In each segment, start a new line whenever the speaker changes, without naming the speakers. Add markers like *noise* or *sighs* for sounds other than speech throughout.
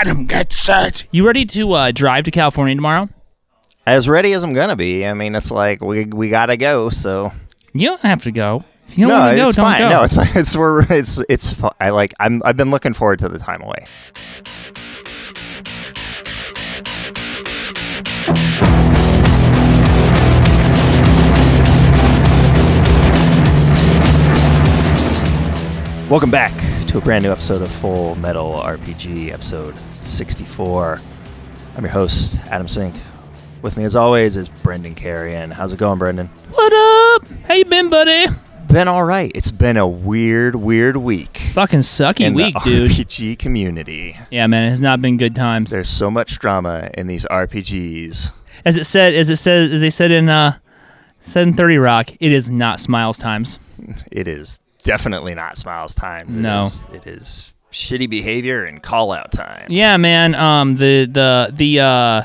Adam, get set.
You ready to uh, drive to California tomorrow?
As ready as I'm gonna be. I mean, it's like we we gotta go. So
You don't have to go. If you don't
no,
want to go,
it's
don't
fine.
go.
No, it's *laughs* it's we're it's it's. fu- I like. I'm. I've been looking forward to the time away. Welcome back to a brand new episode of Full Metal RPG, episode 64. I'm your host, Adam Sink. With me, as always, is Brendan Carrion. How's it going, Brendan?
what up? How you been, buddy?
Been all right. It's been a weird, weird week
Fucking sucky
in
week,
the
dude.
RPG community.
Yeah, man, it has not been good times.
There's so much drama in these RPGs.
As it said, as it says, as they said in uh, said in Thirty Rock, it is not Smiles times. *laughs*
It is definitely not Smiles times. It
No.
is- it is shitty behavior and call out time.
Yeah, man. Um, the the the uh,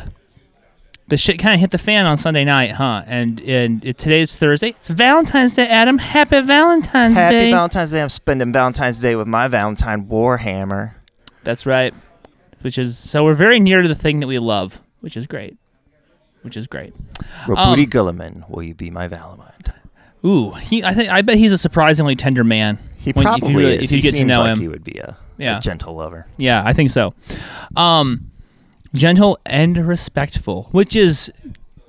the shit kind of hit the fan on Sunday night, huh? And and it, today's Thursday. It's Valentine's Day, Adam. Happy Valentine's
Happy
Day.
Happy Valentine's Day. I'm spending Valentine's Day with my Valentine Warhammer.
That's right. Which is so we're very near to the thing that we love, which is great. Which is great.
Roboute
Um,
Guilliman, will you be my Valamund?
Ooh, he. I think. I bet he's a surprisingly tender man.
He
when-
probably
if you,
is.
if you
he
get to know
like
him.
he would be a, a gentle lover.
Yeah, I think so. Um, gentle and respectful, which is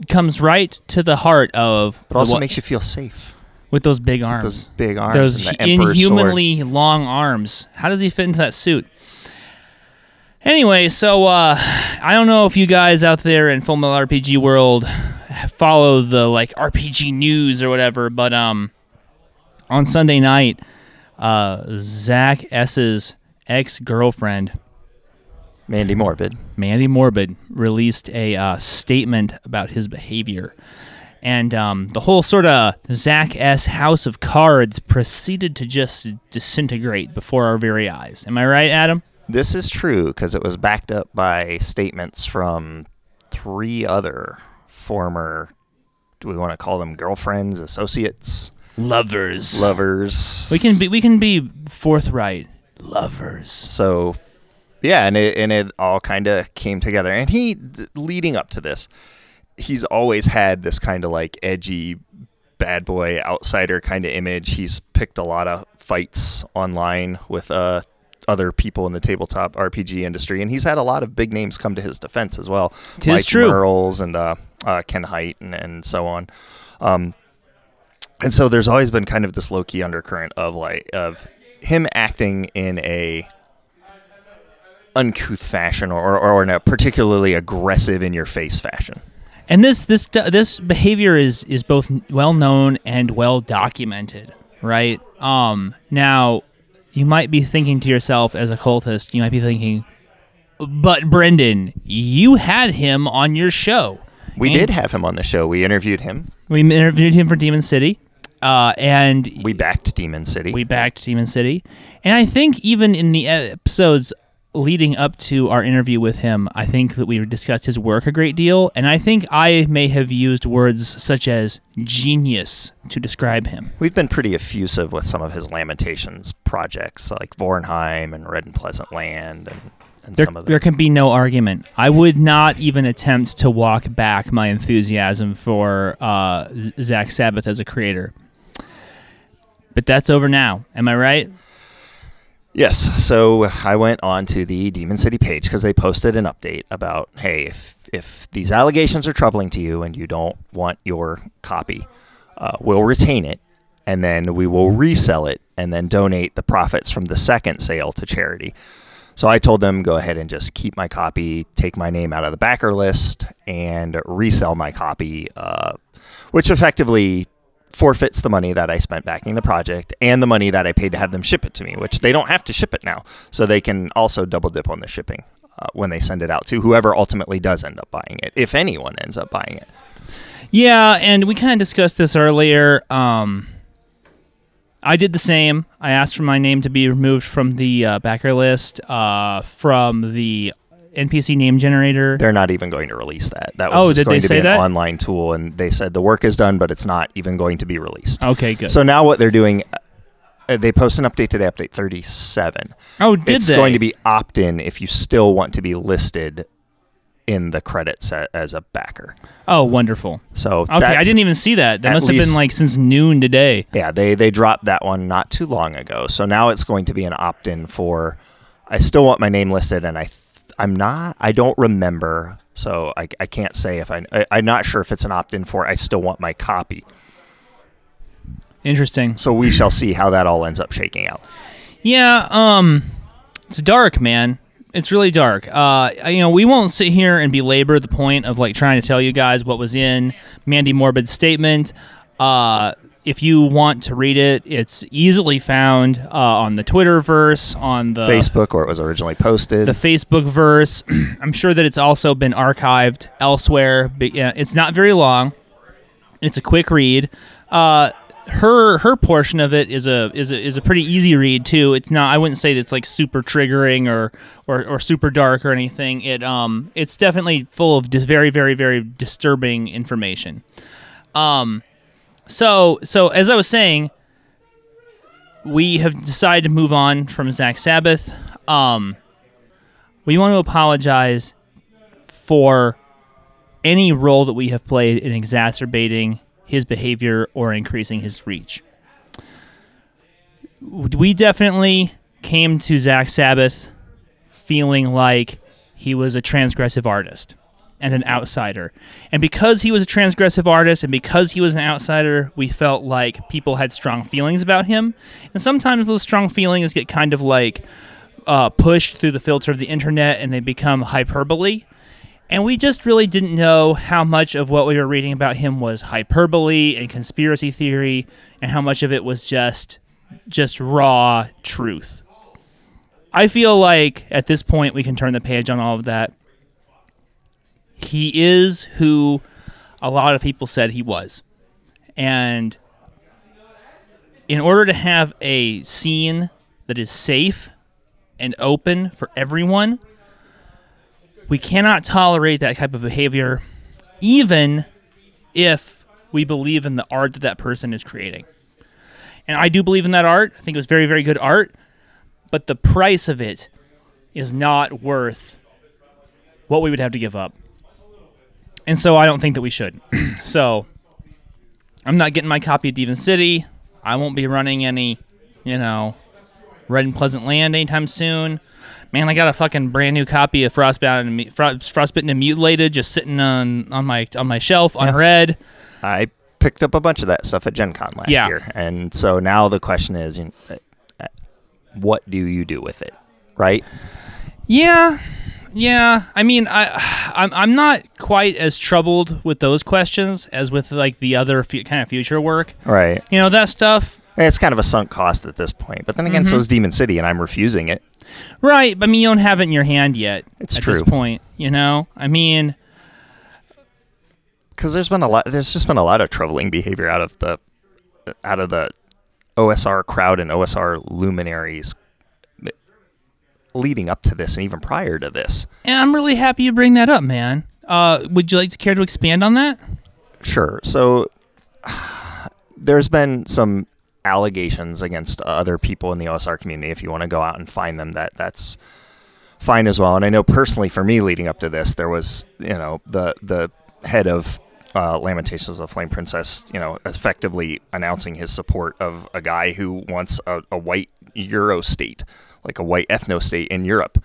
comes right to the heart of
But also
the,
makes you feel safe.
with those big arms,
Those big arms.
those
and the Emperor's sword.
inhumanly long arms. How does he fit into that suit? Anyway, so uh, I don't know if you guys out there in Full Metal RPG world follow the like RPG news or whatever, but um, on Sunday night, uh, Zak S's ex girlfriend
Mandy Morbid.
Mandy Morbid released a uh, statement about his behavior. And um, the whole sort of Zak S. House of Cards proceeded to just disintegrate before our very eyes. Am I right, Adam?
This is true because it was backed up by statements from three other former, do we want to call them girlfriends, associates,
Lovers.
lovers?
we can be we can be forthright. Lovers.
So, yeah, and it, and it all kind of came together. And he, d- leading up to this, he's always had this kind of like edgy bad boy outsider kind of image. He's picked a lot of fights online with uh, other people in the tabletop RPG industry, and he's had a lot of big names come to his defense as well.
Tis
Mike
true.
Mearls and uh, uh, Ken Hite and, and so on. Um, and so there's always been kind of this low key undercurrent of like of him acting in a uncouth fashion or, or in a particularly aggressive in your face fashion.
And this this this behavior is is both well known and well documented, right? Um, now, you might be thinking to yourself as a cultist, you might be thinking, but Brendan, you had him on your show.
We
And
did have him on the show. We interviewed him.
We interviewed him for Demon City, uh, and
We backed Demon City.
we backed Demon City. And I think even in the episodes leading up to our interview with him, I think that we discussed his work a great deal. And I think I may have used words such as genius to describe him.
We've been pretty effusive with some of his Lamentations projects, like Vornheim and Red and Pleasant Land, and, and
There,
some of
the
there
can be no argument. I would not even attempt to walk back my enthusiasm for uh, Zak Sabbath as a creator. But that's over now. Am I right?
Yes. So I went on to the Demon City page because they posted an update about, hey, if if these allegations are troubling to you and you don't want your copy, uh, we'll retain it, and then we will resell it, and then donate the profits from the second sale to charity. So I told them go ahead and just keep my copy, take my name out of the backer list, and resell my copy, uh, which effectively forfeits the money that I spent backing the project and the money that I paid to have them ship it to me, which they don't have to ship it now. So they can also double dip on the shipping uh, when they send it out to whoever ultimately does end up buying it, if anyone ends up buying it.
Yeah, and we kind of discussed this earlier. Um, I did the same. I asked for my name to be removed from the uh, backer list, uh, from the NPC name generator.
They're not even going to release that. That was
Oh,
just
did
going
they
to
say
be an
that?
online tool, and they said the work is done, but it's not even going to be released.
okay, good.
So now what they're doing, uh, they post an update today, update 37.
Oh, did
it's
they?
going to be opt in if you still want to be listed in the credits as a backer.
Oh, wonderful.
So
Okay, I didn't even see that. That must have been like since noon today.
Yeah, they they dropped that one not too long ago. So now it's going to be an opt in for. I still want my name listed, and I I'm not. I don't remember, so I, I can't say if I, I I'm not sure if it's an opt in for. I still want my copy.
Interesting.
So we shall see how that all ends up shaking out.
Yeah, um it's dark, man. It's really dark. Uh you know, we won't sit here and belabor the point of like trying to tell you guys what was in Mandy Morbid's statement. Uh if you want to read it, it's easily found uh, on the Twitterverse, on the
Facebook, where it was originally posted.
the Facebook verse. *clears throat* I'm sure that it's also been archived elsewhere. But yeah, it's not very long. It's a quick read. Uh, her her portion of it is a is a is a pretty easy read too. It's not. I wouldn't say that it's like super triggering or or, or super dark or anything. It um it's definitely full of dis- very very very disturbing information. Um, so so as I was saying, we have decided to move on from Zak Sabbath. Um, we want to apologize for any role that we have played in exacerbating his behavior or increasing his reach. We definitely came to Zak Sabbath feeling like he was a transgressive artist and an outsider. And because he was a transgressive artist and because he was an outsider, we felt like people had strong feelings about him. And sometimes those strong feelings get kind of like uh, pushed through the filter of the internet and they become hyperbole. And we just really didn't know how much of what we were reading about him was hyperbole and conspiracy theory and how much of it was just just raw truth. I feel like at this point we can turn the page on all of that. He is who a lot of people said he was. And in order to have a scene that is safe and open for everyone, we cannot tolerate that type of behavior, even if we believe in the art that that person is creating. And I do believe in that art. I think it was very, very good art. But the price of it is not worth what we would have to give up. And so I don't think that we should. *clears throat* so I'm not getting my copy of Demon City. I won't be running any, you know, Red and Pleasant Land anytime soon. Man, I got a fucking brand new copy of Frostbound and Frostbitten and Mutilated just sitting on on my on my shelf unread.
I picked up a bunch of that stuff at Gen Con last
Yeah.
year. And so now the question is, you know, uh, what do you do with it? Right?
Yeah, yeah. I mean, I I'm I'm not quite as troubled with those questions as with like the other fu- kind of future work.
Right.
You know that stuff,
it's kind of a sunk cost at this point. But then again,
Mm-hmm.
so is Demon City, and I'm refusing it.
right? But I mean, you don't have it in your hand yet.
It's
at this point. You know, I mean,
because there's been a lot there's just been a lot of troubling behavior out of the out of the OSR crowd and OSR luminaries leading up to this and even prior to this.
and I'm really happy you bring that up, man. Uh, would you like to care to expand on that?
Sure. So *sighs* there's been some allegations against other people in the OSR community. If you want to go out and find them, that that's fine as well. And I know personally for me, leading up to this, there was you know the the head of uh, Lamentations of Flame Princess, you know, effectively announcing his support of a guy who wants a, a white Euro state, like a white ethno state in Europe.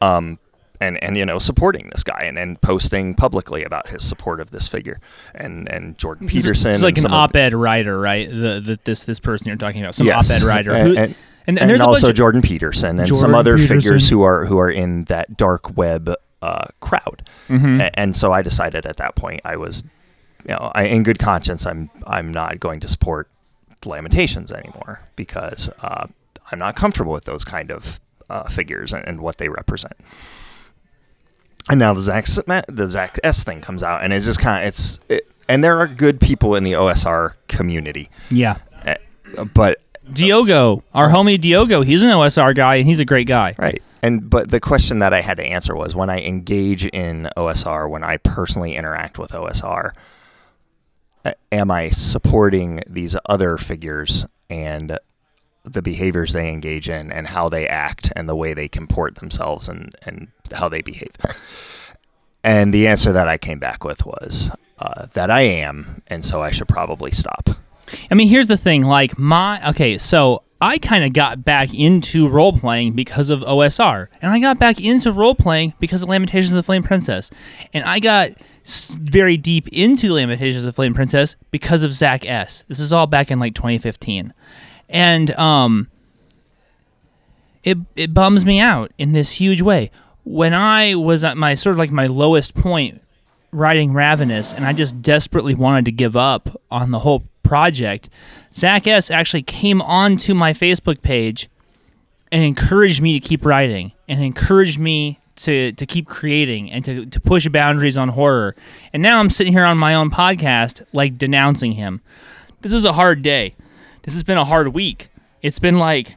Um, and, and you know supporting this guy and, and posting publicly about his support of this figure and and Jordan Peterson
It's like an op-ed writer, right? The, the this this person you're talking about, some
Yes.
op-ed writer,
and, and,
and,
and
there's
also Jordan Peterson and some other
Peterson.
figures who are who are in that dark web uh, crowd.
Mm-hmm.
A- And so I decided at that point I was, you know, I, in good conscience, I'm I'm not going to support Lamentations anymore because uh, I'm not comfortable with those kind of uh, figures and, and what they represent. And now the Zak S- the Zak S thing comes out, and it's just kind of it's it, and there are good people in the OSR community,
yeah.
eh, but
Diogo, our homie Diogo, he's an OSR guy and he's a great guy.
Right. And but the question that I had to answer was when I engage in OSR, when I personally interact with OSR, am I supporting these other figures and the behaviors they engage in and how they act and the way they comport themselves and and how they behave. And the answer that I came back with was uh, that I am, and so I should probably stop.
I mean, here's the thing. Like my okay, so I kind of got back into role playing because of OSR, and I got back into role playing because of Lamentations of the Flame Princess, and I got very deep into Lamentations of the Flame Princess because of Zak S. This is all back in like 2015, and um, it it bums me out in this huge way. When I was at my sort of like my lowest point writing Ravenous, and I just desperately wanted to give up on the whole project, Zak S. actually came onto my Facebook page and encouraged me to keep writing and encouraged me to, to keep creating and to, to push boundaries on horror. And now I'm sitting here on my own podcast, like denouncing him. This is a hard day. This has been a hard week. It's been like,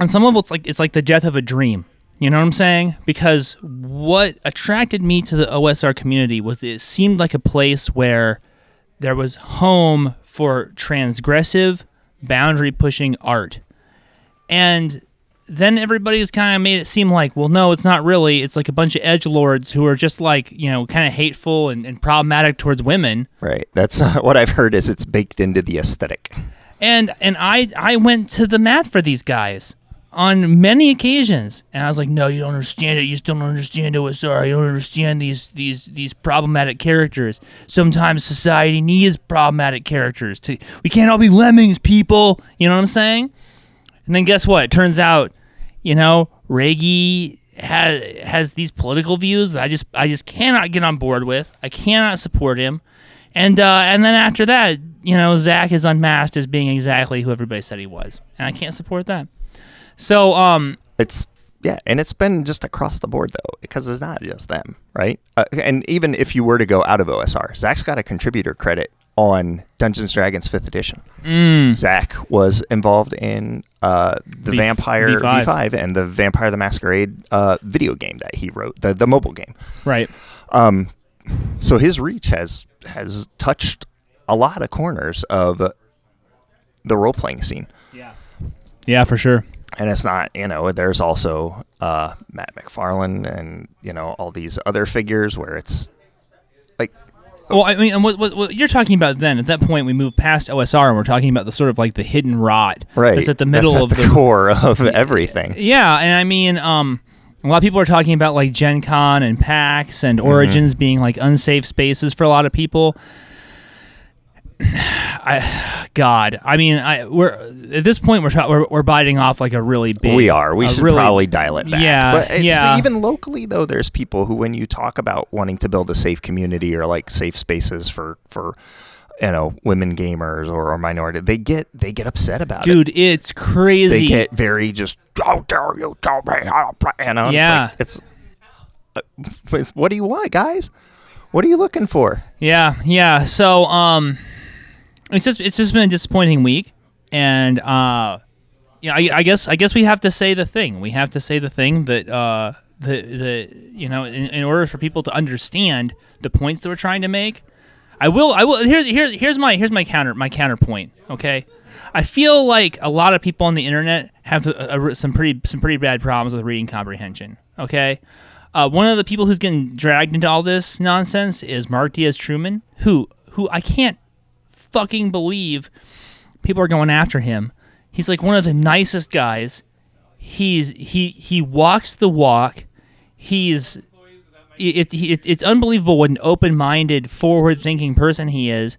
on some level, it's like it's like the death of a dream. You know what I'm saying? Because what attracted me to the OSR community was that it seemed like a place where there was home for transgressive, boundary pushing art. And then everybody everybody's kind of made it seem like, well, no, it's not really. It's like a bunch of edge lords who are just like, you know, kind of hateful and, and problematic towards women.
Right. That's *laughs* what I've heard. Is it's baked into the aesthetic.
And and I I went to the mat for these guys on many occasions, and I was like, "No, you don't understand it. You just don't understand it. OSR. You don't understand these these these problematic characters. Sometimes society needs problematic characters. To we can't all be lemmings, people. You know what I'm saying? And then guess what? It turns out, you know, Raggi has has these political views that I just I just cannot get on board with. I cannot support him. And uh, and then after that, you know, Zak is unmasked as being exactly who everybody said he was, and I can't support that. So, um,
It's yeah, and it's been just across the board though, because it's not just them, right? Uh, and even if you were to go out of OSR, Zak's got a contributor credit on Dungeons Dragons Fifth Edition. Zak was involved in uh, the
V-
Vampire
V5.
V5. and the Vampire the Masquerade uh, video game that he wrote, the the mobile game.
right.
Um, so his reach has has touched a lot of corners of the role playing scene.
Yeah, Yeah, for sure.
and it's not you know there's also uh, Matt McFarland and you know all these other figures where it's like
Well, I mean, and what, what, what you're talking about then, at that point, we move past OSR and we're talking about the sort of like the hidden rot
right
that's at the middle
that's
of
the,
the.
core of everything
Yeah, and I mean, um, a lot of people are talking about like Gen Con and PAX and Origins being like unsafe spaces for a lot of people. I, God, I mean, I we're at this point we're, we're we're biting off like a really big.
we are we should
really-
probably dial it back
Yeah,
but it's
yeah.
even locally though there's people who when you talk about wanting to build a safe community or like safe spaces for for you know women gamers or, or minority they get they get upset about it
dude. It's crazy.
they get very just how dare you tell me how to play you know
Yeah.
it's, like, it's, uh, *laughs* it's what do you want guys what are you looking for
Yeah, yeah. So, um, it's just it's just been a disappointing week, and uh, I, I guess I guess we have to say the thing. We have to say the thing that uh, the the you know, in, in order for people to understand the points that we're trying to make. I will. I will. Here's here's here's my here's my counter my counterpoint. Okay, I feel like a lot of people on the internet have a, a- some pretty some pretty bad problems with reading comprehension. Okay, uh, one of the people who's getting dragged into all this nonsense is Mark Diaz Truman, who who I can't fucking believe people are going after him. He's like one of the nicest guys. He's he he walks the walk. He's it, it, it's unbelievable what an open-minded, forward-thinking person he is.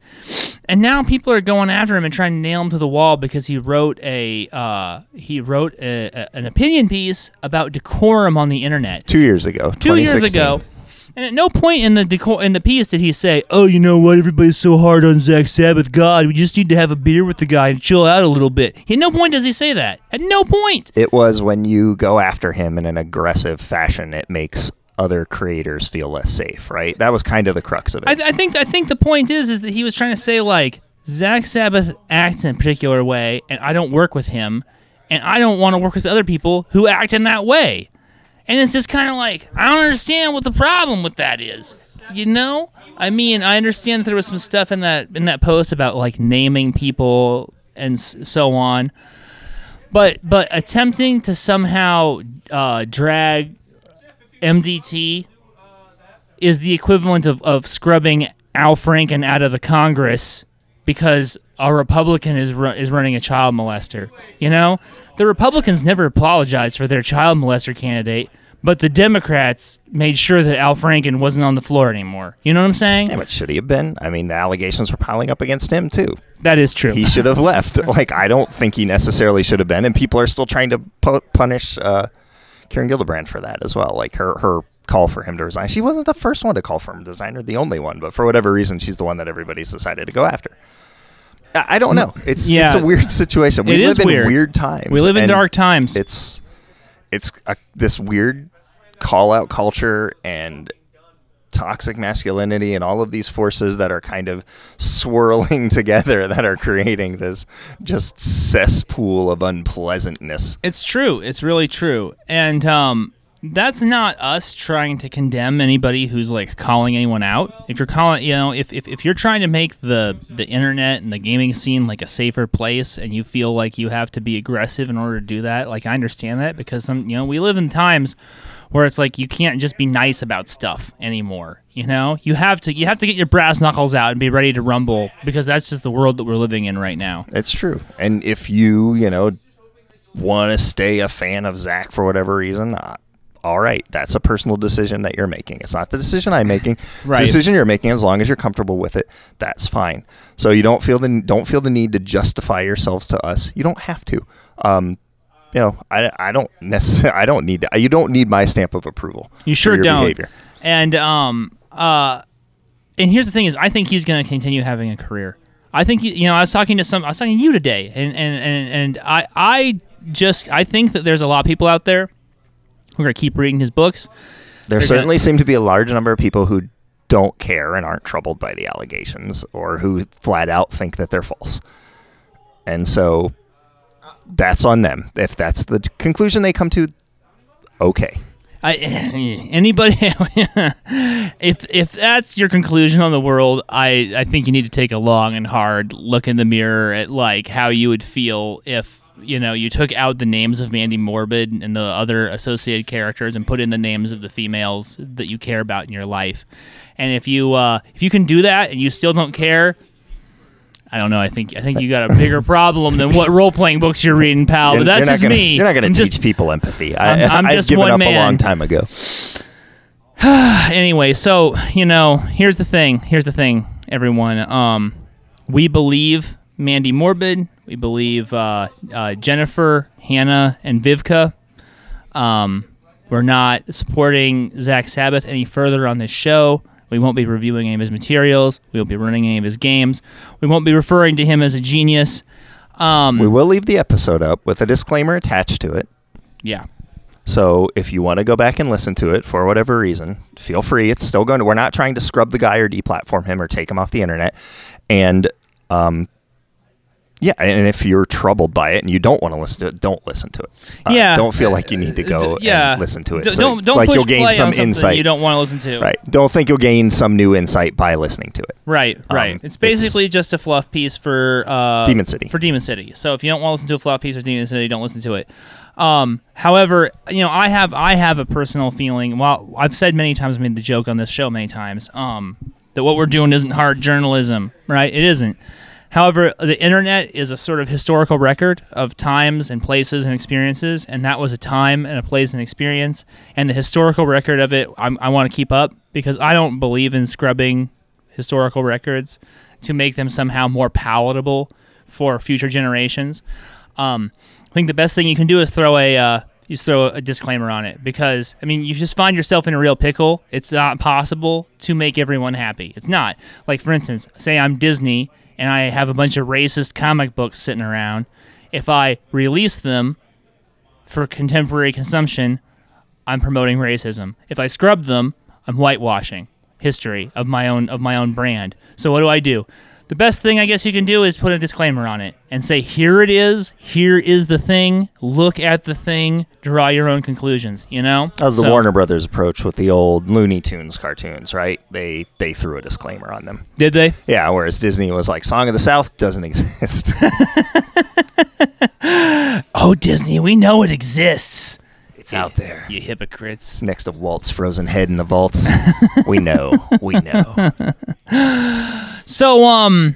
And now people are going after him and trying to nail him to the wall because he wrote a uh, he wrote a, a, an opinion piece about decorum on the internet
two years ago
two years ago. And at no point in the decor in the piece did he say, "Oh, you know what? Everybody's so hard on Zak Sabbath. God, we just need to have a beer with the guy and chill out a little bit." At no point does he say that. At no point.
it was when you go after him in an aggressive fashion it makes other creators feel less safe right that was kind of the crux of it
I, I think I think the point is is that he was trying to say like Zak Sabbath acts in a particular way, and I don't work with him, and I don't want to work with other people who act in that way. And it's just kind of like I don't understand what the problem with that is. You know, I mean, I understand there was some stuff in that in that post about like naming people and so on, but but attempting to somehow uh, drag MDT is the equivalent of, of scrubbing Al Franken out of the Congress because a Republican is ru- is running a child molester. You know, the Republicans never apologized for their child molester candidate, but the Democrats made sure that Al Franken wasn't on the floor anymore. You know what I'm saying?
Yeah, but should he have been? I mean, the allegations were piling up against him too.
That is true.
He should have left. *laughs* Like, I don't think he necessarily should have been, and people are still trying to pu- punish uh, Karen Gillibrand for that as well. Like her her call for him to resign. She wasn't the first one to call for him to resign, or the only one, but for whatever reason, she's the one that everybody's decided to go after. I don't know. It's
Yeah.
it's a weird situation. We
It
live in
weird.
weird times.
we live in dark times.
It's it's a, this weird call out culture and toxic masculinity and all of these forces that are kind of swirling *laughs* together that are creating this just cesspool of unpleasantness.
It's true. It's really true. And um, that's not us trying to condemn anybody who's like calling anyone out. If you're calling, you know, if, if, if you're trying to make the, the internet and the gaming scene like a safer place and you feel like you have to be aggressive in order to do that, like I understand that because some, you know, we live in times where it's like you can't just be nice about stuff anymore. You know, you have to you have to get your brass knuckles out and be ready to rumble because that's just the world that we're living in right now.
It's true. And if you, you know, want to stay a fan of Zak for whatever reason, all right, that's a personal decision that you're making. It's not the decision I'm making. *laughs* It's
Right.
the decision you're making. As long as you're comfortable with it, that's fine. So you don't feel the don't feel the need to justify yourselves to us. You don't have to. Um, you know, I, I don't necessarily *laughs* I don't need to, you don't need my stamp of approval.
You
for
sure
your
don't.
Behavior.
And um uh and here's the thing is I think he's going to continue having a career. I think he, you know I was talking to some I was talking to you today and and and, and I I just I think that there's a lot of people out there who are going to keep reading his books.
There
They're
certainly seem to be a large number of people who don't care and aren't troubled by the allegations or who flat out think that they're false. And so that's on them. If that's the conclusion they come to, okay.
I, *laughs* anybody *laughs* if if that's your conclusion on the world, I I think you need to take a long and hard look in the mirror at like how you would feel if you know you took out the names of Mandy Morbid and the other associated characters and put in the names of the females that you care about in your life. And if you uh, if you can do that and you still don't care, I don't know. I think I think you got a bigger problem than what role playing books you're reading, pal.
You're-
but that's just
gonna,
me.
You're not going to teach
just-
people empathy.
I'm-
I,
I'm
I've
just
given
one
up
man.
a long time ago. *sighs*
anyway, so you know, here's the thing. Here's the thing, everyone. Um, we believe Mandy Morbid. We believe uh, uh, Jennifer, Hannah, and Vivka. Um, we're not supporting Zak Sabbath any further on this show. We won't be reviewing any of his materials. We won't be running any of his games. We won't be referring to him as a genius. Um,
We will leave the episode up with a disclaimer attached to it.
yeah.
So if you want to go back and listen to it for whatever reason, feel free. It's still going to. We're not trying to scrub the guy or deplatform him or take him off the internet. And um, yeah, and if you're troubled by it and you don't want to listen to it, don't listen to it. Uh,
Yeah.
don't feel like you need to go
D- yeah.
and listen to it.
D-
So,
don't don't
like
push
you'll gain
play
some
on something
insight.
you don't want to listen to.
right. Don't think you'll gain some new insight by listening to it.
Right, right.
Um,
it's basically just a fluff piece for uh,
Demon City.
For Demon City. So if you don't want to listen to a fluff piece of Demon City, don't listen to it. Um, however, you know, I have I have a personal feeling. Well, I've said many times, I made the joke on this show many times, um, that what we're doing isn't hard journalism. Right? It isn't. However, the internet is a sort of historical record of times and places and experiences, and that was a time and a place and experience. And the historical record of it, I'm, I want to keep up because I don't believe in scrubbing historical records to make them somehow more palatable for future generations. Um, I think the best thing you can do is throw a uh, just throw a disclaimer on it because I mean you just find yourself in a real pickle. It's not possible to make everyone happy. It's not like for instance, say I'm Disney and I have a bunch of racist comic books sitting around. If I release them for contemporary consumption, I'm promoting racism. If I scrub them, I'm whitewashing history of my own of my own brand. So what do I do? The best thing I guess you can do is put a disclaimer on it and say here it is, here is the thing, look at the thing, draw your own conclusions, you know?
That was the Warner Brothers approach with the old Looney Tunes cartoons, right? They they threw a disclaimer on them.
Did they?
Yeah, whereas Disney was like, "Song of the South doesn't *laughs* exist." *laughs*
Oh, Disney, we know it exists.
It's out there.
You hypocrites.
Next to Walt's frozen head in the vaults. we know. We know. *laughs*
So, um,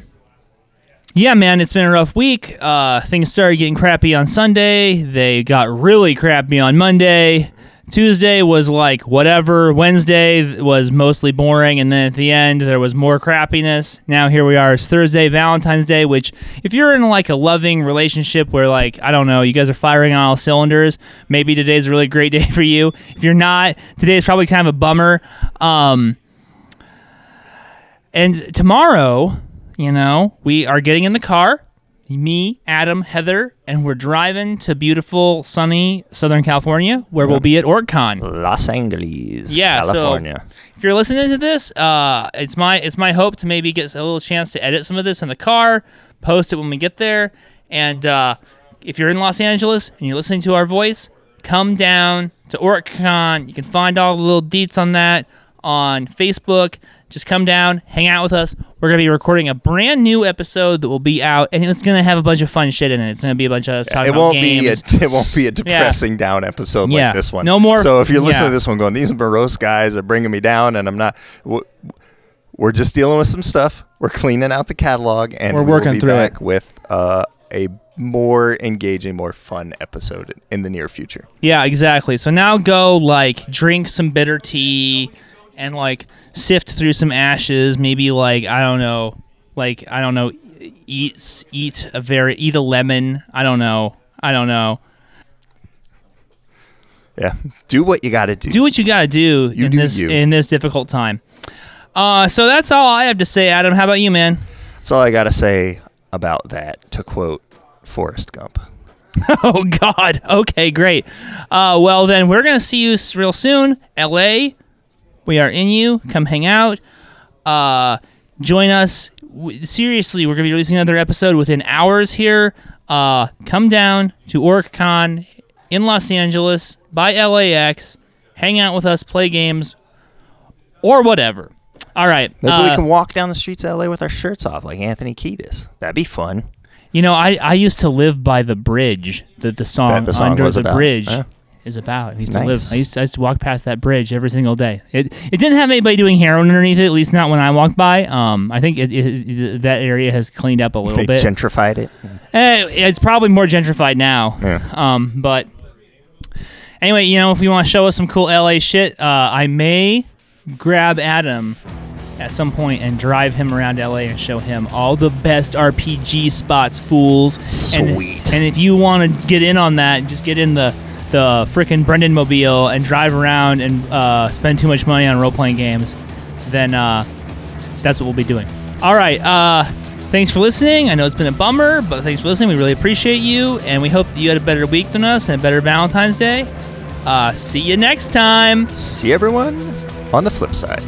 yeah, man, it's been a rough week. Uh, things started getting crappy on Sunday. They got really crappy on Monday. Tuesday was like whatever. Wednesday was mostly boring, and then at the end there was more crappiness. Now here we are. It's Thursday, Valentine's Day. Which, if you're in like a loving relationship where like I don't know, you guys are firing on all cylinders, maybe today's a really great day for you. If you're not, today is probably kind of a bummer. Um, and tomorrow, you know, we are getting in the car, me, Adam, Heather, and we're driving to beautiful, sunny Southern California, where we'll be at OrcCon.
Los Angeles,
Yeah, so-
California.
If you're listening to this, uh, it's my it's my hope to maybe get a little chance to edit some of this in the car, post it when we get there, and uh, if you're in Los Angeles and you're listening to our voice, come down to OrcCon. You can find all the little deets on that on Facebook. Just come down, hang out with us. We're gonna be recording a brand new episode that will be out, and it's gonna have a bunch of fun shit in it. It's gonna be a bunch of us talking
it won't be a, *laughs* it won't be a depressing down episode
Yeah.
like this one.
No more-
So if you're listening
yeah.
to this one, going, these morose guys are bringing me down, and I'm not. w- We're just dealing with some stuff. We're cleaning out the catalog, and
We're
we
working
be
through
back
it.
with uh, a more engaging, more fun episode in the near future.
Yeah, exactly. So now go like drink some bitter tea and like sift through some ashes. Maybe like I don't know, like I don't know, eat eat a very eat a lemon. I don't know. I don't know.
Yeah, do what you got to do.
Do what you gotta do
You
in
do
this
you.
in this difficult time. Uh, so that's all I have to say, Adam. How about you, man?
That's all I got to say about that. To quote Forrest Gump. *laughs*
Oh God. Okay, great. Uh, well then, we're gonna see you real soon. L.A. We are in you. Come hang out. Uh, join us. W- seriously, we're gonna be releasing another episode within hours here. Uh, come down to OrcCon in Los Angeles by LAX. Hang out with us, play games, or whatever. All right.
Maybe
uh,
we can walk down the streets of LA with our shirts off, like Anthony Kiedis. That'd be fun.
You know, I, I used to live by the bridge that the song,
That the song
Under the
about.
Bridge
Yeah.
Is about. I used to live. I used to, I used to walk past that bridge every single day. It it didn't have anybody doing heroin underneath it, at least not when I walked by. Um, I think it, it, that area has cleaned up a little
They
bit.
gentrified it.
Eh, it's probably more gentrified now.
Yeah.
Um, but anyway, you know, if you want to show us some cool LA shit, uh, I may grab Adam at some point and drive him around LA and show him all the best RPG spots, fools. And-
Sweet.
And, if you want to get in on that, just get in the the frickin' Brendan mobile and drive around and uh, spend too much money on role playing games, then uh, that's what we'll be doing. All right. Uh, thanks for listening. I know it's been a bummer, but thanks for listening. We really appreciate you, and we hope that you had a better week than us and a better Valentine's Day. Uh, see you next time.
See everyone on the flip side.